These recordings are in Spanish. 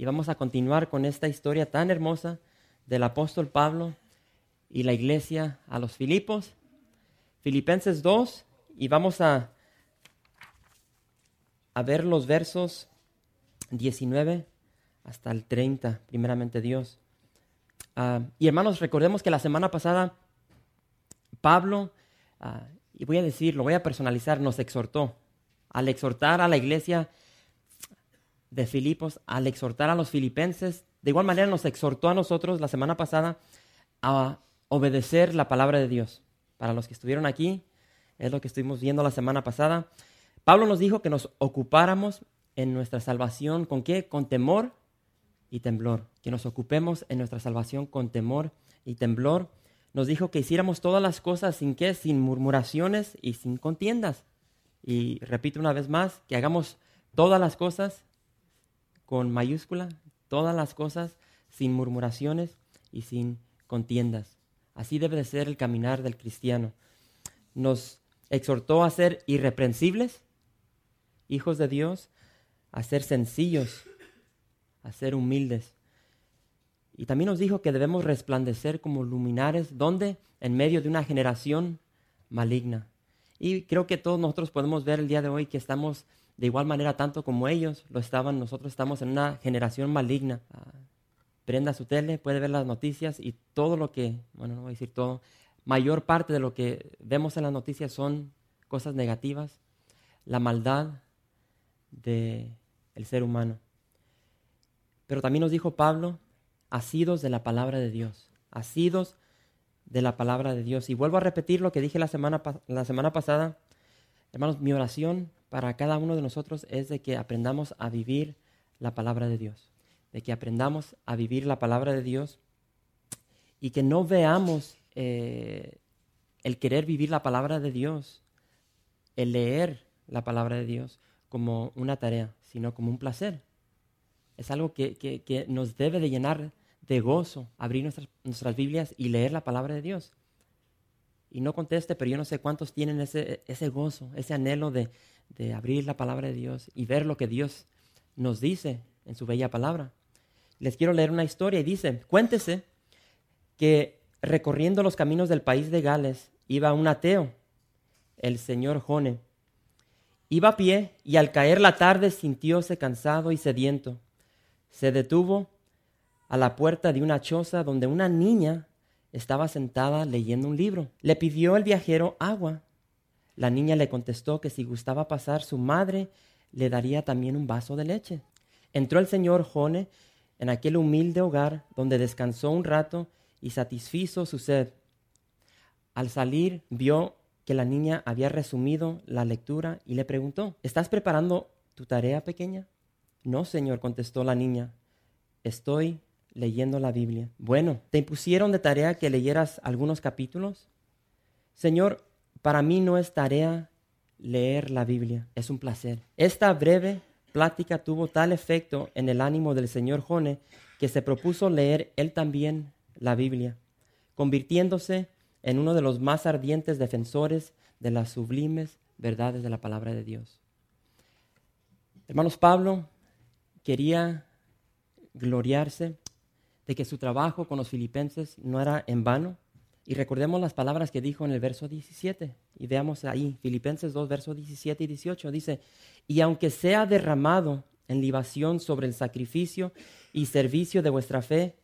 y vamos a continuar con esta historia tan hermosa del apóstol Pablo y la iglesia a los Filipos. Filipenses 2 y vamos a, a ver los versos 19 hasta el 30, primeramente Dios. Ah, y hermanos, recordemos que la semana pasada Pablo, ah, y voy a decir, lo voy a personalizar, nos exhortó. Al exhortar a la iglesia de Filipos, al exhortar a los filipenses, de igual manera nos exhortó a nosotros la semana pasada a obedecer la palabra de Dios. Para los que estuvieron aquí, es lo que estuvimos viendo la semana pasada. Pablo nos dijo que nos ocupáramos en nuestra salvación con qué? Con temor y temblor. Que nos ocupemos en nuestra salvación con temor y temblor. Nos dijo que hiciéramos todas las cosas sin qué? Sin murmuraciones y sin contiendas. Y repito una vez más, que hagamos todas las cosas con mayúscula, todas las cosas sin murmuraciones y sin contiendas. Así debe de ser el caminar del cristiano. Nos exhortó a ser irreprensibles, hijos de Dios, a ser sencillos, a ser humildes. Y también nos dijo que debemos resplandecer como luminares, ¿dónde? En medio de una generación maligna. Y creo que todos nosotros podemos ver el día de hoy que estamos de igual manera, tanto como ellos lo estaban, nosotros estamos en una generación maligna. Ah, prenda su tele, puede ver las noticias y todo lo que, bueno, no voy a decir todo, mayor parte de lo que vemos en las noticias son cosas negativas, la maldad del el ser humano. Pero también nos dijo Pablo, asidos de la palabra de Dios, asidos de la palabra de Dios. Y vuelvo a repetir lo que dije la semana, la semana pasada. Hermanos, mi oración para cada uno de nosotros es de que aprendamos a vivir la palabra de Dios de que aprendamos a vivir la palabra de Dios y que no veamos eh, el querer vivir la palabra de Dios, el leer la palabra de Dios como una tarea, sino como un placer. Es algo que, nos debe de llenar de gozo, abrir nuestras, nuestras, Biblias y leer la palabra de Dios. Y no conteste, pero yo no sé cuántos tienen ese, ese gozo, ese anhelo de, de abrir la palabra de Dios y ver lo que Dios nos dice en su bella palabra les quiero leer una historia y dice, cuéntese que recorriendo los caminos del país de Gales iba un ateo, el señor Jone. Iba a pie y al caer la tarde sintióse cansado y sediento. Se detuvo a la puerta de una choza donde una niña estaba sentada leyendo un libro. Le pidió el viajero agua. La niña le contestó que si gustaba pasar, su madre le daría también un vaso de leche. Entró el señor Jone en aquel humilde hogar donde descansó un rato y satisfizo su sed. Al salir vio que la niña había resumido la lectura y le preguntó, ¿estás preparando tu tarea pequeña? No, señor, contestó la niña, estoy leyendo la Biblia. Bueno, ¿te impusieron de tarea que leyeras algunos capítulos? Señor, para mí no es tarea leer la Biblia, es un placer. Esta breve plática tuvo tal efecto en el ánimo del señor Jone que se propuso leer él también la Biblia, convirtiéndose en uno de los más ardientes defensores de las sublimes verdades de la palabra de Dios. Hermanos, Pablo quería gloriarse de que su trabajo con los filipenses no era en vano. Y recordemos las palabras que dijo en el verso 17. Y veamos ahí, Filipenses 2, versos 17 y 18. Dice, y aunque sea derramado en libación sobre el sacrificio y servicio de vuestra fe,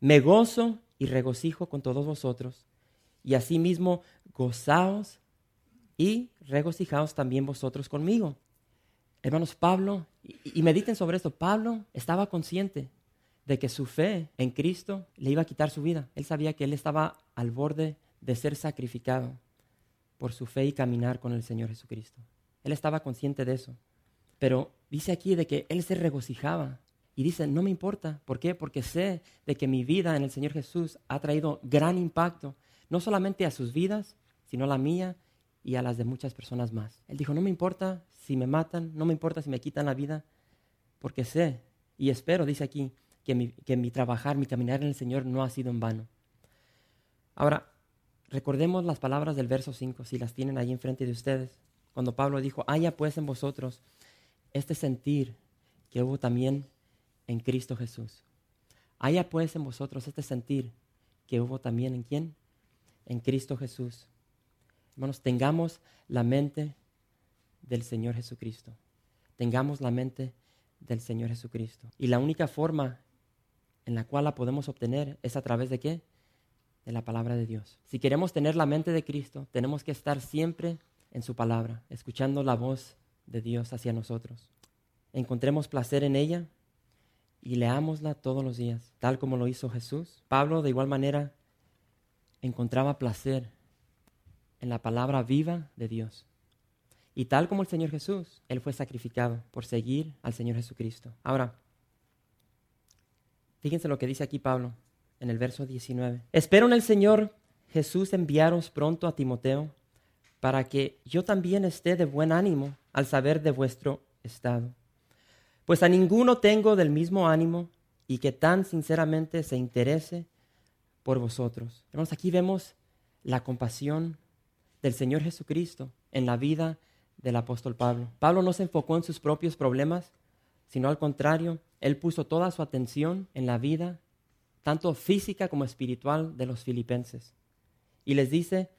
me gozo y regocijo con todos vosotros, y asimismo gozaos y regocijaos también vosotros conmigo. Hermanos, Pablo, y, mediten sobre esto, Pablo estaba consciente de que su fe en Cristo le iba a quitar su vida. Él sabía que él estaba al borde de ser sacrificado por su fe y caminar con el Señor Jesucristo. Él estaba consciente de eso. Pero dice aquí de que él se regocijaba. Y dice, no me importa. ¿Por qué? Porque sé de que mi vida en el Señor Jesús ha traído gran impacto, no solamente a sus vidas, sino a la mía y a las de muchas personas más. Él dijo, no me importa si me matan, no me importa si me quitan la vida, porque sé y espero, dice aquí, que mi, que mi trabajar, mi caminar en el Señor no ha sido en vano. Ahora, recordemos las palabras del verso 5, si las tienen ahí enfrente de ustedes, cuando Pablo dijo, haya pues en vosotros este sentir que hubo también en Cristo Jesús. Haya pues en vosotros este sentir que hubo también en quién? En Cristo Jesús. Hermanos, tengamos la mente del Señor Jesucristo. Tengamos la mente del Señor Jesucristo. Y la única forma en la cual la podemos obtener es a través de qué? De la palabra de Dios. Si queremos tener la mente de Cristo, tenemos que estar siempre en su palabra, escuchando la voz de Dios hacia nosotros. Encontremos placer en ella y leámosla todos los días, tal como lo hizo Jesús. Pablo de igual manera encontraba placer en la palabra viva de Dios. Y tal como el Señor Jesús, Él fue sacrificado por seguir al Señor Jesucristo. Ahora, fíjense lo que dice aquí Pablo en el verso 19. Espero en el Señor Jesús enviaros pronto a Timoteo para que yo también esté de buen ánimo al saber de vuestro estado pues a ninguno tengo del mismo ánimo y que tan sinceramente se interese por vosotros. Hermanos, aquí vemos la compasión del Señor Jesucristo en la vida del apóstol Pablo. Pablo no se enfocó en sus propios problemas, sino al contrario, él puso toda su atención en la vida, tanto física como espiritual, de los filipenses. Y les dice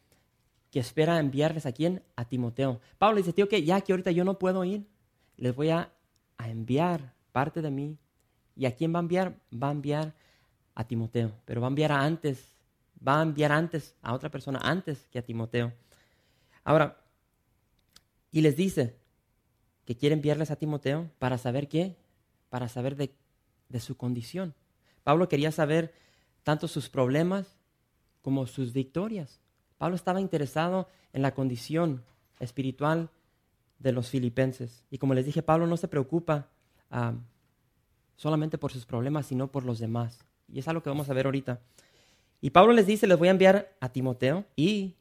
que espera enviarles a quién? A Timoteo. Pablo dice, tío, que ya que ahorita yo no puedo ir, les voy a a enviar parte de mí. ¿Y a quién va a enviar? Va a enviar a Timoteo, pero va a enviar a antes, va a enviar antes a otra persona antes que a Timoteo. Ahora, y les dice que quiere enviarles a Timoteo para saber qué, para saber de, su condición. Pablo quería saber tanto sus problemas como sus victorias. Pablo estaba interesado en la condición espiritual de los filipenses. Y como les dije, Pablo no se preocupa ah, solamente por sus problemas, sino por los demás. Y es algo que vamos a ver ahorita. Y Pablo les dice, les voy a enviar a Timoteo. Y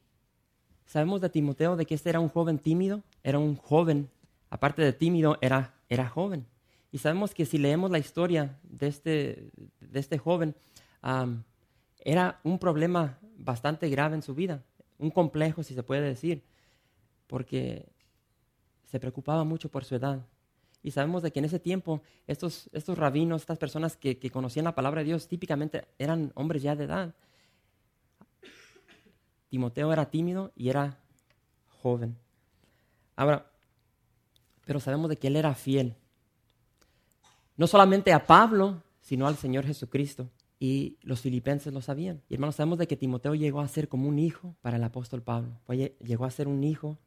sabemos de Timoteo de que este era un joven tímido, era un joven, aparte de tímido, era joven. Y sabemos que si leemos la historia de este, de este joven, era un problema bastante grave en su vida, un complejo, si se puede decir, porque se preocupaba mucho por su edad. Y sabemos de que en ese tiempo estos, estos rabinos, estas personas que, que conocían la palabra de Dios, típicamente eran hombres ya de edad. Timoteo era tímido y era joven. Ahora, pero sabemos de que él era fiel. No solamente a Pablo, sino al Señor Jesucristo. Y los filipenses lo sabían. Y hermanos, sabemos de que Timoteo llegó a ser como un hijo para el apóstol Pablo. llegó a ser un hijo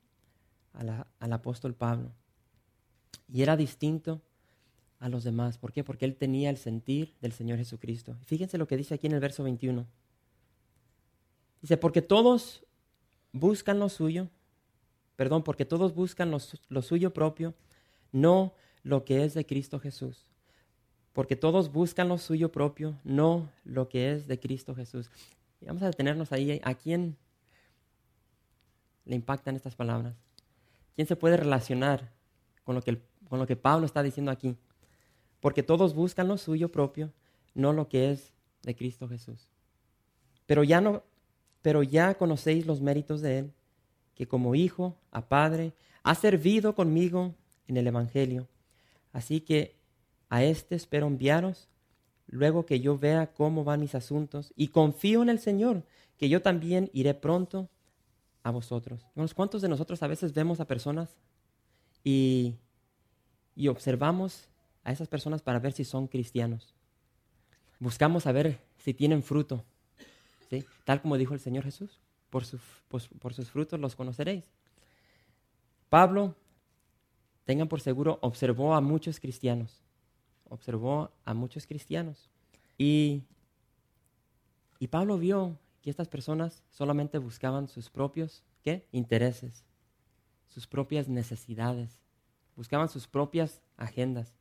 al apóstol Pablo. Y era distinto a los demás. ¿Por qué? Porque él tenía el sentir del Señor Jesucristo. Fíjense lo que dice aquí en el verso 21. Dice, porque todos buscan lo suyo, perdón, porque todos buscan lo, suyo propio, no lo que es de Cristo Jesús. Porque todos buscan lo suyo propio, no lo que es de Cristo Jesús. Y vamos a detenernos ahí. ¿A quién le impactan estas palabras? ¿Quién se puede relacionar con lo, que con lo que Pablo está diciendo aquí? Porque todos buscan lo suyo propio, no lo que es de Cristo Jesús. Pero ya no, pero ya conocéis los méritos de él, que como hijo a padre ha servido conmigo en el evangelio. Así que a este espero enviaros luego que yo vea cómo van mis asuntos y confío en el Señor, que yo también iré pronto a vosotros. ¿Cuántos de nosotros a veces vemos a personas y, y observamos a esas personas para ver si son cristianos? Buscamos saber si tienen fruto, ¿sí? tal como dijo el Señor Jesús, por, por sus frutos los conoceréis. Pablo, tengan por seguro, observó a muchos cristianos, observó a muchos cristianos. Y, y Pablo vio que estas personas solamente buscaban sus propios ¿qué? intereses, sus propias necesidades, buscaban sus propias agendas.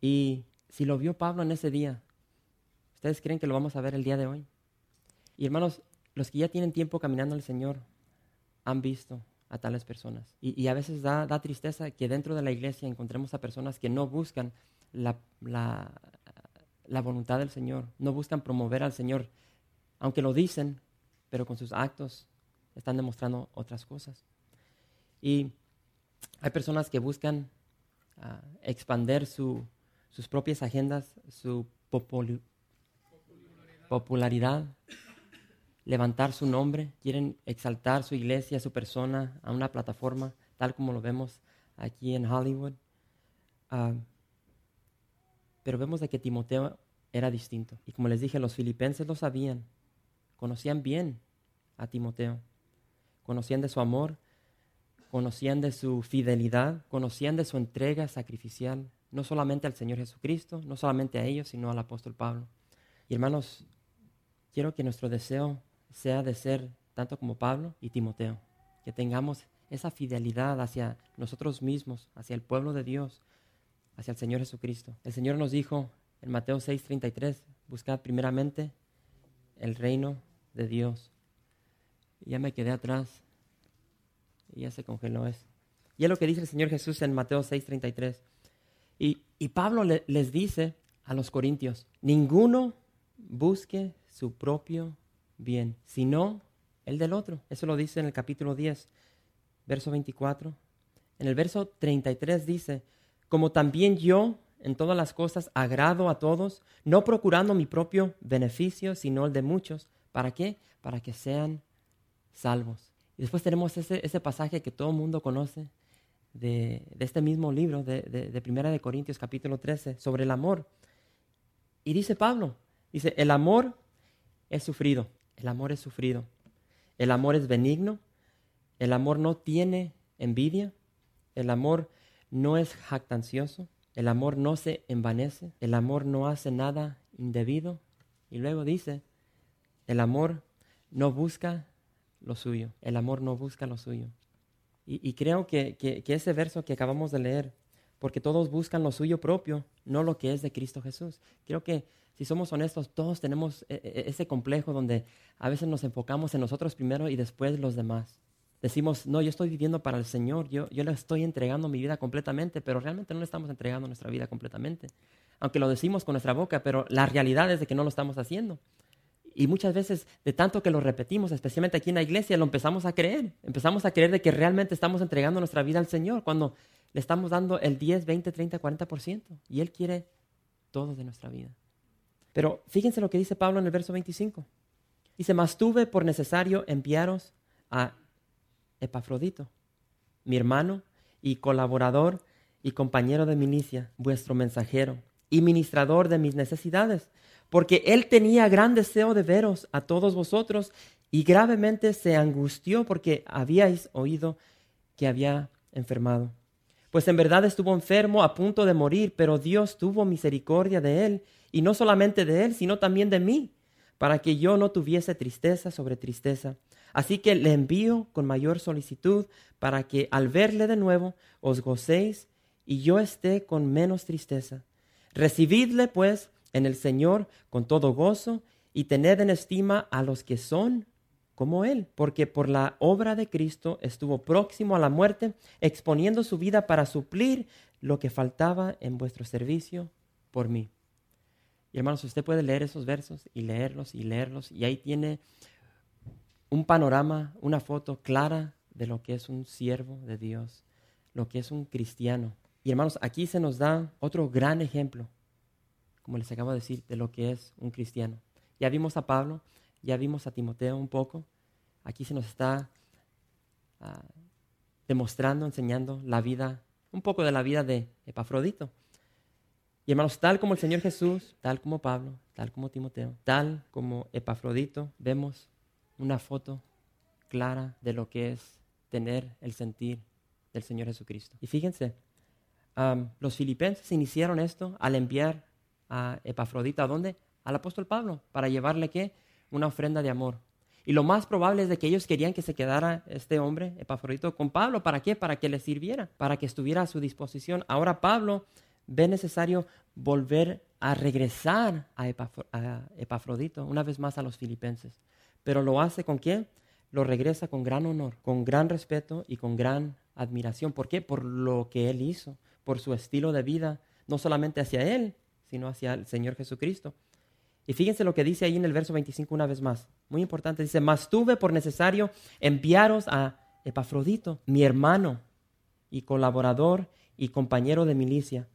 Y si lo vio Pablo en ese día, ¿ustedes creen que lo vamos a ver el día de hoy? Y hermanos, los que ya tienen tiempo caminando al Señor han visto a tales personas. Y, a veces da, da, tristeza que dentro de la iglesia encontremos a personas que no buscan la, la, la voluntad del Señor, no buscan promover al Señor, aunque lo dicen, pero con sus actos están demostrando otras cosas. Y hay personas que buscan uh, expander su, sus propias agendas, su popularidad, levantar su nombre, quieren exaltar su iglesia, su persona a una plataforma, tal como lo vemos aquí en Hollywood. Uh, pero vemos de que Timoteo era distinto. Y como les dije, los filipenses lo sabían, conocían bien a Timoteo, conocían de su amor, conocían de su fidelidad, conocían de su entrega sacrificial, no solamente al Señor Jesucristo, no solamente a ellos, sino al apóstol Pablo. Y hermanos, quiero que nuestro deseo sea de ser tanto como Pablo y Timoteo, que tengamos esa fidelidad hacia nosotros mismos, hacia el pueblo de Dios, hacia el Señor Jesucristo. El Señor nos dijo en Mateo 6:33, buscad primeramente el reino de Dios. Ya me quedé atrás y ya se congeló eso. Y es lo que dice el Señor Jesús en Mateo 6:33. Y, y Pablo les dice a los corintios, ninguno busque su propio bien, sino el del otro. Eso lo dice en el capítulo 10, verso 24. En el verso 33 dice, como también yo en todas las cosas agrado a todos, no procurando mi propio beneficio, sino el de muchos. ¿Para qué? Para que sean salvos. Y después tenemos ese, ese pasaje que todo el mundo conoce de, de, este mismo libro, de, de, de Primera de Corintios capítulo 13, sobre el amor. Y dice Pablo, dice, el amor es sufrido, el amor es sufrido, el amor es benigno, el amor no tiene envidia, el amor no es jactancioso, el amor no se envanece, el amor no hace nada indebido. Y luego dice, el amor no busca lo suyo, el amor no busca lo suyo. Y, creo que, ese verso que acabamos de leer, porque todos buscan lo suyo propio, no lo que es de Cristo Jesús. Creo que si somos honestos, todos tenemos e, e, ese complejo donde a veces nos enfocamos en nosotros primero y después los demás decimos, no, yo estoy viviendo para el Señor, yo, yo le estoy entregando mi vida completamente, pero realmente no le estamos entregando nuestra vida completamente. Aunque lo decimos con nuestra boca, pero la realidad es de que no lo estamos haciendo. Y muchas veces, de tanto que lo repetimos, especialmente aquí en la iglesia, lo empezamos a creer. Empezamos a creer de que realmente estamos entregando nuestra vida al Señor cuando le estamos dando el 10, 20, 30, 40%. Y Él quiere todo de nuestra vida. Pero fíjense lo que dice Pablo en el verso 25. Dice, mas tuve por necesario enviaros a Epafrodito, mi hermano y colaborador y compañero de milicia, vuestro mensajero y ministrador de mis necesidades, porque él tenía gran deseo de veros a todos vosotros y gravemente se angustió porque habíais oído que había enfermado. Pues en verdad estuvo enfermo a punto de morir, pero Dios tuvo misericordia de él, y no solamente de él, sino también de mí, para que yo no tuviese tristeza sobre tristeza. Así que le envío con mayor solicitud para que al verle de nuevo os gocéis y yo esté con menos tristeza. Recibidle pues en el Señor con todo gozo y tened en estima a los que son como Él, porque por la obra de Cristo estuvo próximo a la muerte, exponiendo su vida para suplir lo que faltaba en vuestro servicio por mí. Y hermanos, usted puede leer esos versos y leerlos y leerlos, y ahí tiene un panorama, una foto clara de lo que es un siervo de Dios, lo que es un cristiano. Y hermanos, aquí se nos da otro gran ejemplo, como les acabo de decir, de lo que es un cristiano. Ya vimos a Pablo, ya vimos a Timoteo un poco. Aquí se nos está ah, demostrando, enseñando la vida, un poco de la vida de Epafrodito. Y hermanos, tal como el Señor Jesús, tal como Pablo, tal como Timoteo, tal como Epafrodito, vemos una foto clara de lo que es tener el sentir del Señor Jesucristo. Y fíjense, los filipenses iniciaron esto al enviar a Epafrodita, ¿a dónde? Al apóstol Pablo, para llevarle qué? Una ofrenda de amor. Y lo más probable es de que ellos querían que se quedara este hombre, Epafrodito, con Pablo. ¿Para qué? Para que le sirviera, para que estuviera a su disposición. Ahora Pablo ve necesario volver a regresar a, Epafrodito, una vez más a los filipenses. Pero lo hace con quién? Lo regresa con gran honor, con gran respeto y con gran admiración. ¿Por qué? Por lo que él hizo, por su estilo de vida, no solamente hacia él, sino hacia el Señor Jesucristo. Y fíjense lo que dice ahí en el verso 25 una vez más. Muy importante. Dice, mas tuve por necesario enviaros a Epafrodito, mi hermano y colaborador y compañero de milicia,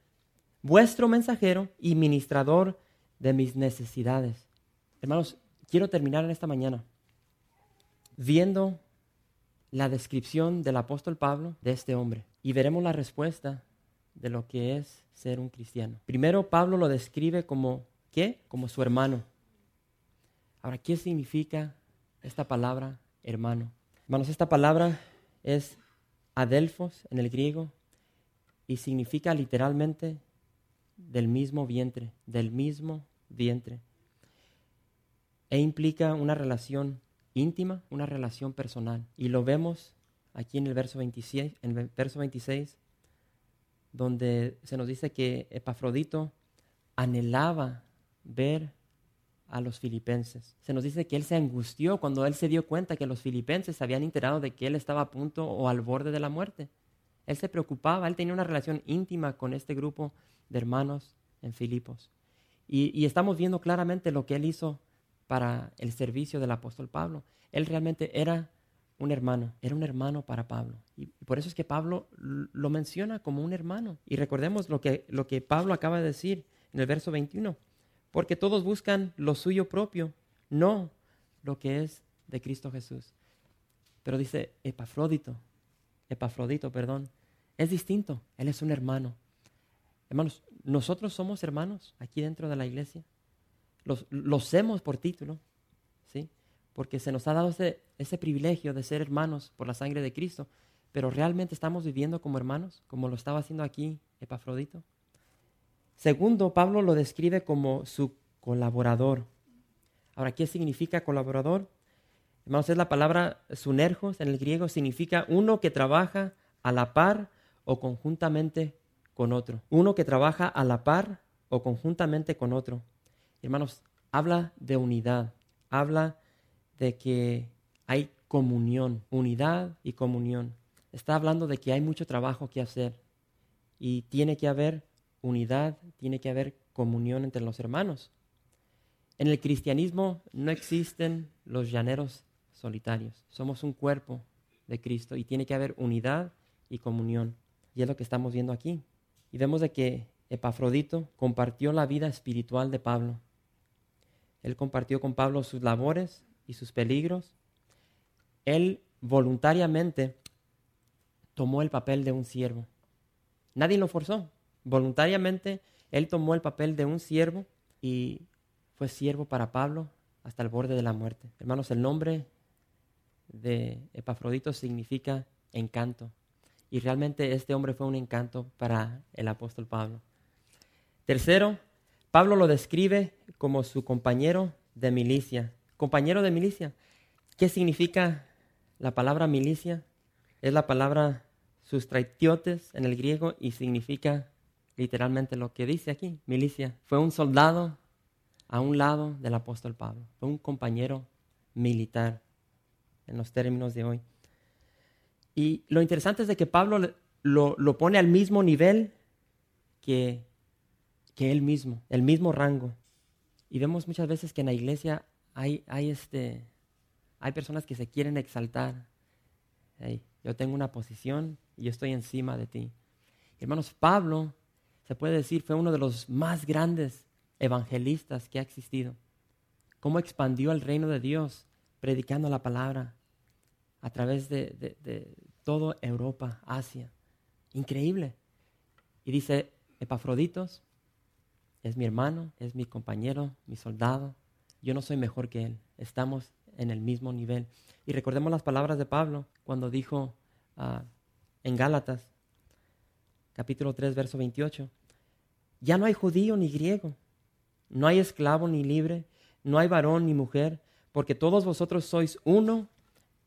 vuestro mensajero y ministrador de mis necesidades. Hermanos, quiero terminar en esta mañana viendo la descripción del apóstol Pablo de este hombre y veremos la respuesta de lo que es ser un cristiano. Primero Pablo lo describe como ¿qué? Como su hermano. Ahora, ¿qué significa esta palabra hermano? Hermanos, esta palabra es adelfos en el griego y significa literalmente del mismo vientre, del mismo vientre. E implica una relación íntima, una relación personal. Y lo vemos aquí en el verso 26, en el verso 26 donde se nos dice que Epafrodito anhelaba ver a los filipenses. Se nos dice que él se angustió cuando él se dio cuenta que los filipenses se habían enterado de que él estaba a punto o al borde de la muerte. Él se preocupaba, él tenía una relación íntima con este grupo de hermanos en Filipos. Y, estamos viendo claramente lo que él hizo para el servicio del apóstol Pablo. Él realmente era un hermano, era un hermano para Pablo. Y por eso es que Pablo lo menciona como un hermano. Y recordemos lo que, lo que Pablo acaba de decir en el verso 21 porque todos buscan lo suyo propio, no lo que es de Cristo Jesús. Pero dice Epafrodito, Epafrodito, perdón, es distinto, él es un hermano. Hermanos, nosotros somos hermanos aquí dentro de la iglesia. Los, los hemos por título, ¿sí? Porque se nos ha dado ese, ese privilegio de ser hermanos por la sangre de Cristo. Pero realmente estamos viviendo como hermanos, como lo estaba haciendo aquí Epafrodito. Segundo, Pablo lo describe como su colaborador. Ahora, ¿qué significa colaborador? Hermanos, es la palabra sunerjos en el griego, significa uno que trabaja a la par o conjuntamente con otro. Uno que trabaja a la par o conjuntamente con otro. Hermanos, habla de unidad, habla de que hay comunión, unidad y comunión. Está hablando de que hay mucho trabajo que hacer y tiene que haber unidad, tiene que haber comunión entre los hermanos. En el cristianismo no existen los llaneros solitarios. Somos un cuerpo de Cristo y tiene que haber unidad y comunión. Y es lo que estamos viendo aquí. Y vemos de que Epafrodito compartió la vida espiritual de Pablo. Él compartió con Pablo sus labores y sus peligros. Él voluntariamente tomó el papel de un siervo. Nadie lo forzó. Voluntariamente, él tomó el papel de un siervo y fue siervo para Pablo hasta el borde de la muerte. Hermanos, el nombre de Epafrodito significa encanto. Y realmente este hombre fue un encanto para el apóstol Pablo. Tercero, Pablo lo describe como su compañero de milicia. Compañero de milicia. ¿Qué significa la palabra milicia? Es la palabra sustraitiotes en el griego y significa literalmente lo que dice aquí, milicia. Fue un soldado a un lado del apóstol Pablo, fue un compañero militar en los términos de hoy. Y lo interesante es de que Pablo lo, pone al mismo nivel que, que él mismo, el mismo rango. Y vemos muchas veces que en la iglesia hay, hay, este, hay personas que se quieren exaltar. yo tengo una posición y yo estoy encima de ti. Hermanos, Pablo se puede decir, fue uno de los más grandes evangelistas que ha existido. Cómo expandió el reino de Dios predicando la palabra a través de, de, toda Europa, Asia. Increíble. Y dice, Epafroditos es mi hermano, es mi compañero, mi soldado. Yo no soy mejor que él. Estamos en el mismo nivel. Y recordemos las palabras de Pablo cuando dijo ah, en Gálatas, capítulo 3, verso 28. Ya no hay judío ni griego, no hay esclavo ni libre, no hay varón ni mujer, porque todos vosotros sois uno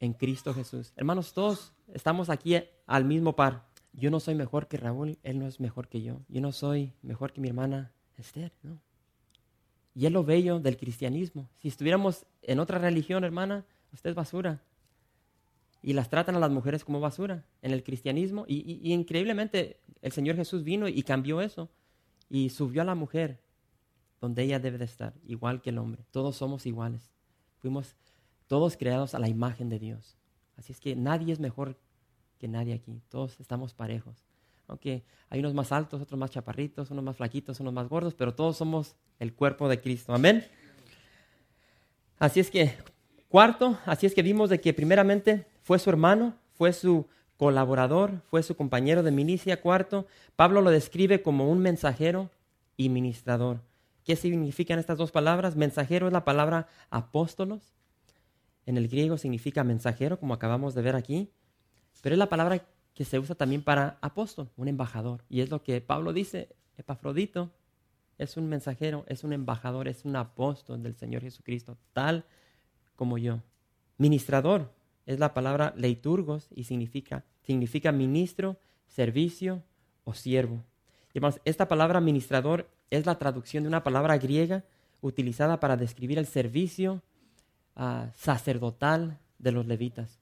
en Cristo Jesús. Hermanos, todos estamos aquí al mismo par. yo no soy mejor que Raúl, él no es mejor que yo. Yo no soy mejor que mi hermana Esther, ¿no? Y es lo bello del cristianismo. Si estuviéramos en otra religión, hermana, usted es basura. Y las tratan a las mujeres como basura en el cristianismo. Y, increíblemente el Señor Jesús vino y cambió eso. Y subió a la mujer donde ella debe de estar, igual que el hombre. Todos somos iguales. Fuimos todos creados a la imagen de Dios. Así es que nadie es mejor que nadie aquí. Todos estamos parejos. Aunque hay unos más altos, otros más chaparritos, unos más flaquitos, unos más gordos, pero todos somos el cuerpo de Cristo. Amén. Así es que, cuarto, así es que vimos de que primeramente fue su hermano, fue su colaborador, fue su compañero de milicia. Cuarto, Pablo lo describe como un mensajero y ministrador. ¿Qué significan estas dos palabras? Mensajero es la palabra apóstolos. En el griego significa mensajero, como acabamos de ver aquí. Pero es la palabra que se usa también para apóstol, un embajador. Y es lo que Pablo dice, Epafrodito es un mensajero, es un embajador, es un apóstol del Señor Jesucristo, tal como yo. Ministrador es la palabra leiturgos y significa, significa ministro, servicio o siervo. Y esta palabra ministrador es la traducción de una palabra griega utilizada para describir el servicio ah, sacerdotal de los levitas.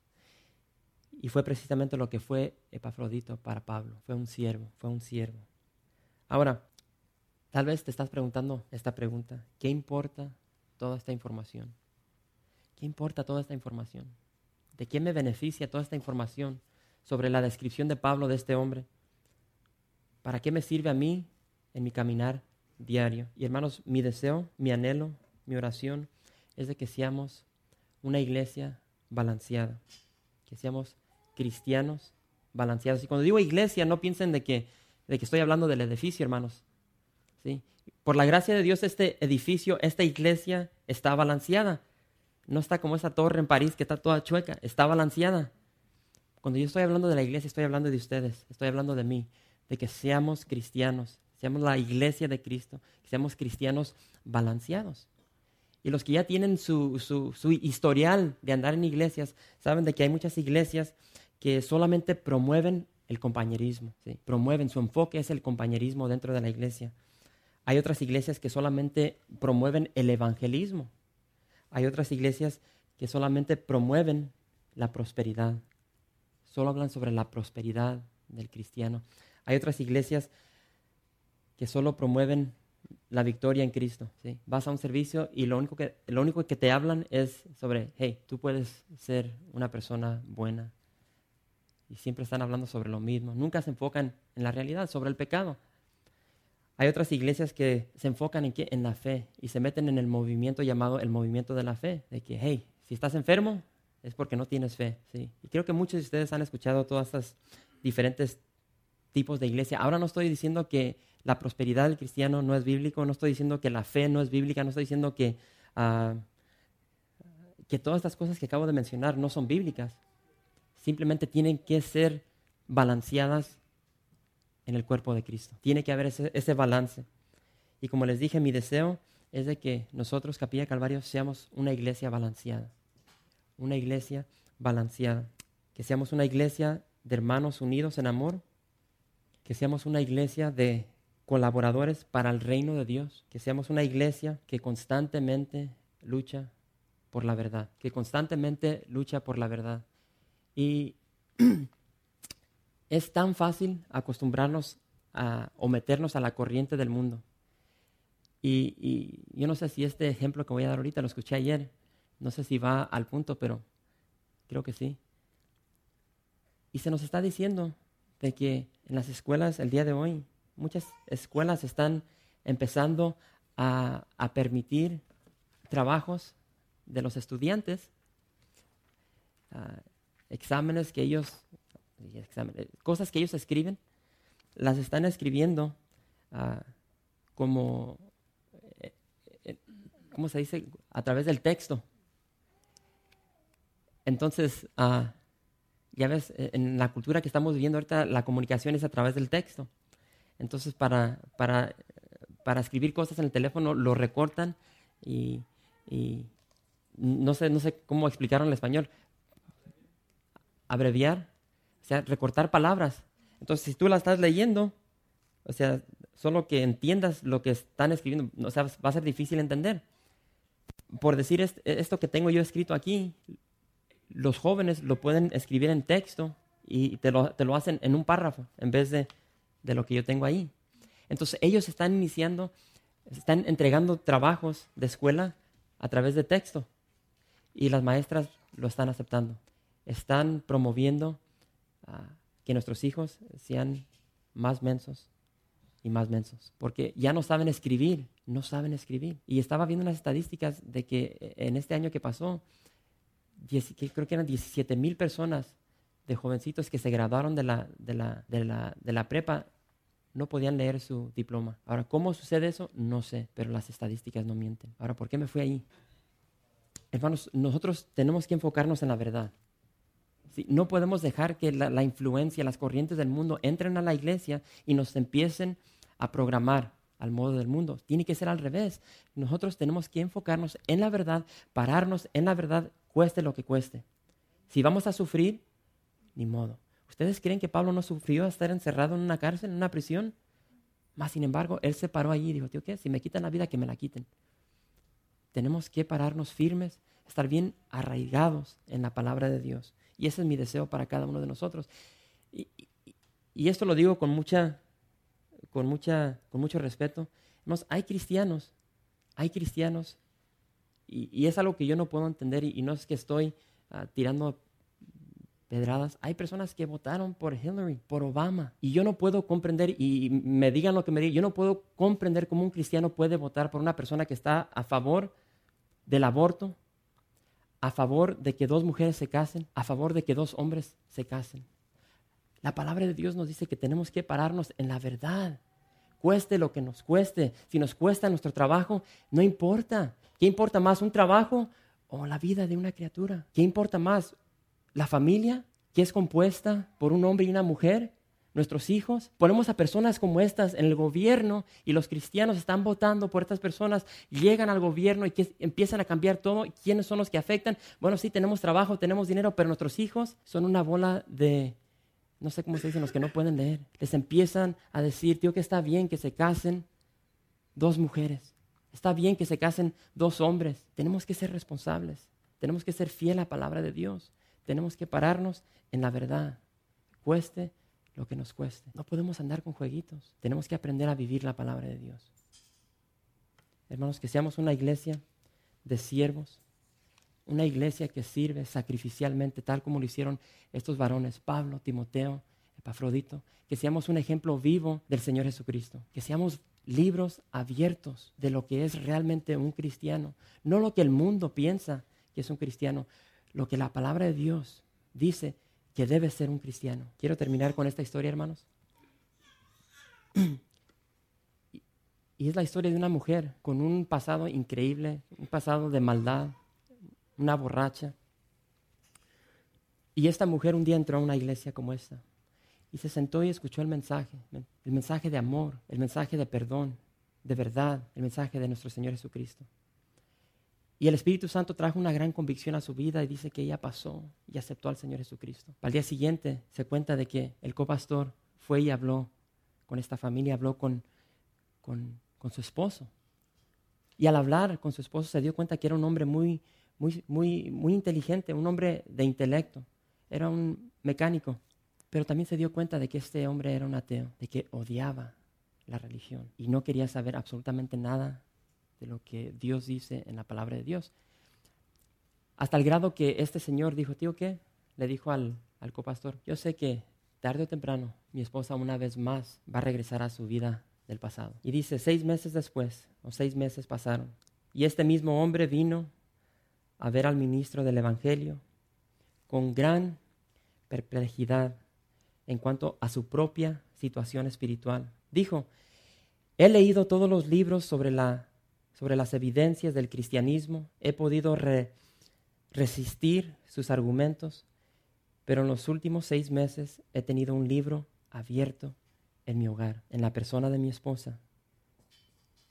Y fue precisamente lo que fue Epafrodito para Pablo. Fue un siervo, fue un siervo. Ahora, tal vez te estás preguntando esta pregunta. ¿Qué importa toda esta información? ¿Qué importa toda esta información? ¿De qué me beneficia toda esta información sobre la descripción de Pablo de este hombre? ¿Para qué me sirve a mí en mi caminar diario? Y hermanos, mi deseo, mi anhelo, mi oración es de que seamos una iglesia balanceada, que seamos cristianos balanceados. Y cuando digo iglesia, no piensen de que, de que estoy hablando del edificio, hermanos. ¿Sí? Por la gracia de Dios, este edificio, esta iglesia está balanceada. No está como esa torre en París que está toda chueca, está balanceada. Cuando yo estoy hablando de la iglesia, estoy hablando de ustedes, estoy hablando de mí, de que seamos cristianos, seamos la iglesia de Cristo, que seamos cristianos balanceados. Y los que ya tienen su, su, su, historial de andar en iglesias, saben de que hay muchas iglesias que solamente promueven el compañerismo, ¿sí? promueven, su enfoque es el compañerismo dentro de la iglesia. Hay otras iglesias que solamente promueven el evangelismo. Hay otras iglesias que solamente promueven la prosperidad. Solo hablan sobre la prosperidad del cristiano. Hay otras iglesias que solo promueven la victoria en Cristo. ¿sí? Vas a un servicio y lo único, que, lo único que te hablan es sobre, hey, tú puedes ser una persona buena, y siempre están hablando sobre lo mismo. Nunca se enfocan en la realidad, sobre el pecado. Hay otras iglesias que se enfocan en, en la fe y se meten en el movimiento llamado el movimiento de la fe, de que, hey, si estás enfermo es porque no tienes fe. Y creo que muchos de ustedes han escuchado todas estas diferentes tipos de iglesia. Ahora no estoy diciendo que la prosperidad del cristiano no es bíblico, no estoy diciendo que la fe no es bíblica, no estoy diciendo que, uh, que todas estas cosas que acabo de mencionar no son bíblicas simplemente tienen que ser balanceadas en el cuerpo de Cristo. Tiene que haber ese, balance. Y como les dije, mi deseo es de que nosotros, Capilla Calvario, seamos una iglesia balanceada. Una iglesia balanceada. Que seamos una iglesia de hermanos unidos en amor. Que seamos una iglesia de colaboradores para el reino de Dios. Que seamos una iglesia que constantemente lucha por la verdad. Que constantemente lucha por la verdad. Y es tan fácil acostumbrarnos a, o meternos a la corriente del mundo. Y, yo no sé si este ejemplo que voy a dar ahorita lo escuché ayer, no sé si va al punto, pero creo que sí. Y se nos está diciendo de que en las escuelas el día de hoy, muchas escuelas están empezando a, a permitir trabajos de los estudiantes uh, exámenes que ellos, cosas que ellos escriben, las están escribiendo uh, como, eh, eh, ¿cómo se dice? A través del texto. Entonces, uh, ya ves, e, en la cultura que estamos viviendo ahorita, la comunicación es a través del texto. Entonces, para, para, para escribir cosas en el teléfono, lo recortan y, no, sé, no sé cómo explicaron en español, abreviar, sea, recortar palabras. Entonces, si tú la estás leyendo, o sea, solo que entiendas lo que están escribiendo, o sea, va a ser difícil entender. Por decir esto que tengo yo escrito aquí, los jóvenes lo pueden escribir en texto y te lo, hacen en un párrafo en vez de lo que yo tengo ahí. Entonces ellos están iniciando, están entregando trabajos de escuela a través de texto y las maestras lo están aceptando. Están promoviendo que nuestros hijos sean más mensos y más mensos, porque ya no saben escribir, no saben escribir. Y estaba viendo unas estadísticas de que en este año que pasó, creo que eran 17 mil personas de jovencitos que se graduaron de la, de, la, de, la, de la prepa no podían leer su diploma. Ahora, ¿cómo sucede eso? No sé, pero las estadísticas no mienten. Ahora, ¿por qué me fui ahí? Hermanos, nosotros tenemos que enfocarnos en la verdad. No podemos dejar que la, influencia, las corrientes del mundo entren a la iglesia y nos empiecen a programar al modo del mundo. Tiene que ser al revés. Nosotros tenemos que enfocarnos en la verdad, pararnos en la verdad, cueste lo que cueste. Si vamos a sufrir, ni modo. ¿Ustedes creen que Pablo no sufrió estar encerrado en una cárcel, en una prisión? Más sin embargo, él se paró allí y dijo, tío, ¿qué? Si me quitan la vida, que me la quiten. Tenemos que pararnos firmes, estar bien arraigados en la palabra de Dios. Y ese es mi deseo para cada uno de nosotros. Y, esto lo digo con mucha, con mucha, con mucho respeto. hay cristianos, hay cristianos, y, es algo que yo no puedo entender, y, no es que estoy ah, tirando pedradas. Hay personas que votaron por Hillary, por Obama, y yo no puedo comprender, y me digan lo que me digan, yo no puedo comprender cómo un cristiano puede votar por una persona que está a favor del aborto, a favor de que dos mujeres se casen, a favor de que dos hombres se casen. La palabra de Dios nos dice que tenemos que pararnos en la verdad. Cueste lo que nos cueste. Si nos cuesta nuestro trabajo, no importa. ¿Qué importa más, un trabajo o la vida de una criatura? ¿Qué importa más, la familia, que es compuesta por un hombre y una mujer? Nuestros hijos. Ponemos a personas como estas en el gobierno y los cristianos están votando por estas personas, llegan al gobierno y empiezan a cambiar todo. ¿Quiénes son los que afectan? Bueno, sí, tenemos trabajo, tenemos dinero, pero nuestros hijos son una bola de, no sé cómo se dicen, los que no pueden leer. Les empiezan a decir, tío, que está bien que se casen dos mujeres. Está bien que se casen dos hombres. Tenemos que ser responsables. Tenemos que ser fiel a la palabra de Dios. Tenemos que pararnos en la verdad. Cueste lo que nos cueste. No podemos andar con jueguitos. Tenemos que aprender a vivir la palabra de Dios. Hermanos, que seamos una iglesia de siervos, una iglesia que sirve sacrificialmente, tal como lo hicieron estos varones, Pablo, Timoteo, Epafrodito, que seamos un ejemplo vivo del Señor Jesucristo, que seamos libros abiertos de lo que es realmente un cristiano, no lo que el mundo piensa que es un cristiano, lo que la palabra de Dios dice que debe ser un cristiano. Quiero terminar con esta historia, hermanos. Y es la historia de una mujer con un pasado increíble, un pasado de maldad, una borracha. Y esta mujer un día entró a una iglesia como esta y se sentó y escuchó el mensaje, el mensaje de amor, el mensaje de perdón, de verdad, el mensaje de nuestro Señor Jesucristo. Y el Espíritu Santo trajo una gran convicción a su vida y dice que ella pasó y aceptó al Señor Jesucristo. Al día siguiente se cuenta de que el copastor fue y habló con esta familia, habló con, con, su esposo. Y al hablar con su esposo se dio cuenta que era un hombre muy, muy, muy, muy inteligente, un hombre de intelecto. Era un mecánico. Pero también se dio cuenta de que este hombre era un ateo, de que odiaba la religión y no quería saber absolutamente nada de lo que Dios dice en la palabra de Dios. Hasta el grado que este señor dijo, tío, ¿qué? Le dijo al, al copastor, yo sé que tarde o temprano mi esposa una vez más va a regresar a su vida del pasado. Y dice, seis meses después, o seis meses pasaron, y este mismo hombre vino a ver al ministro del Evangelio con gran perplejidad en cuanto a su propia situación espiritual. Dijo, he leído todos los libros sobre la sobre las evidencias del cristianismo, he podido resistir sus argumentos, pero en los últimos seis meses he tenido un libro abierto en mi hogar, en la persona de mi esposa,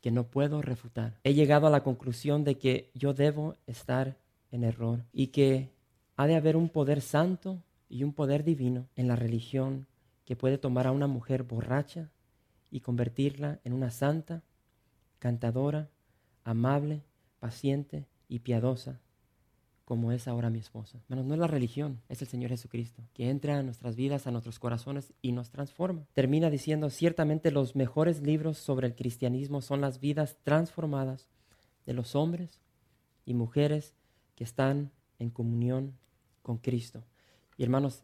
que no puedo refutar. He llegado a la conclusión de que yo debo estar en error y que ha de haber un poder santo y un poder divino en la religión que puede tomar a una mujer borracha y convertirla en una santa, cantadora, amable, paciente y piadosa, como es ahora mi esposa. Bueno, no es la religión, es el Señor Jesucristo, que entra a nuestras vidas, a nuestros corazones y nos transforma. Termina diciendo, ciertamente los mejores libros sobre el cristianismo son las vidas transformadas de los hombres y mujeres que están en comunión con Cristo. Y hermanos,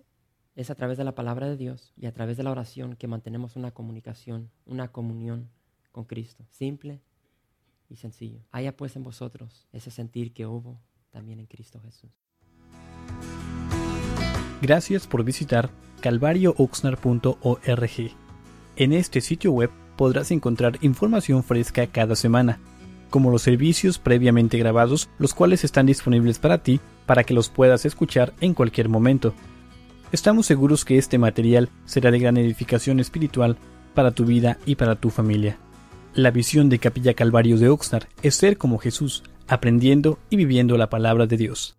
es a través de la palabra de Dios y a través de la oración que mantenemos una comunicación, una comunión con Cristo. Simple y sencillo. Haya pues en vosotros ese sentir que hubo también en Cristo Jesús. Gracias por visitar calvariooxnar.org. En este sitio web podrás encontrar información fresca cada semana, como los servicios previamente grabados, los cuales están disponibles para ti para que los puedas escuchar en cualquier momento. Estamos seguros que este material será de gran edificación espiritual para tu vida y para tu familia. La visión de Capilla Calvario de Oxnard es ser como Jesús, aprendiendo y viviendo la palabra de Dios.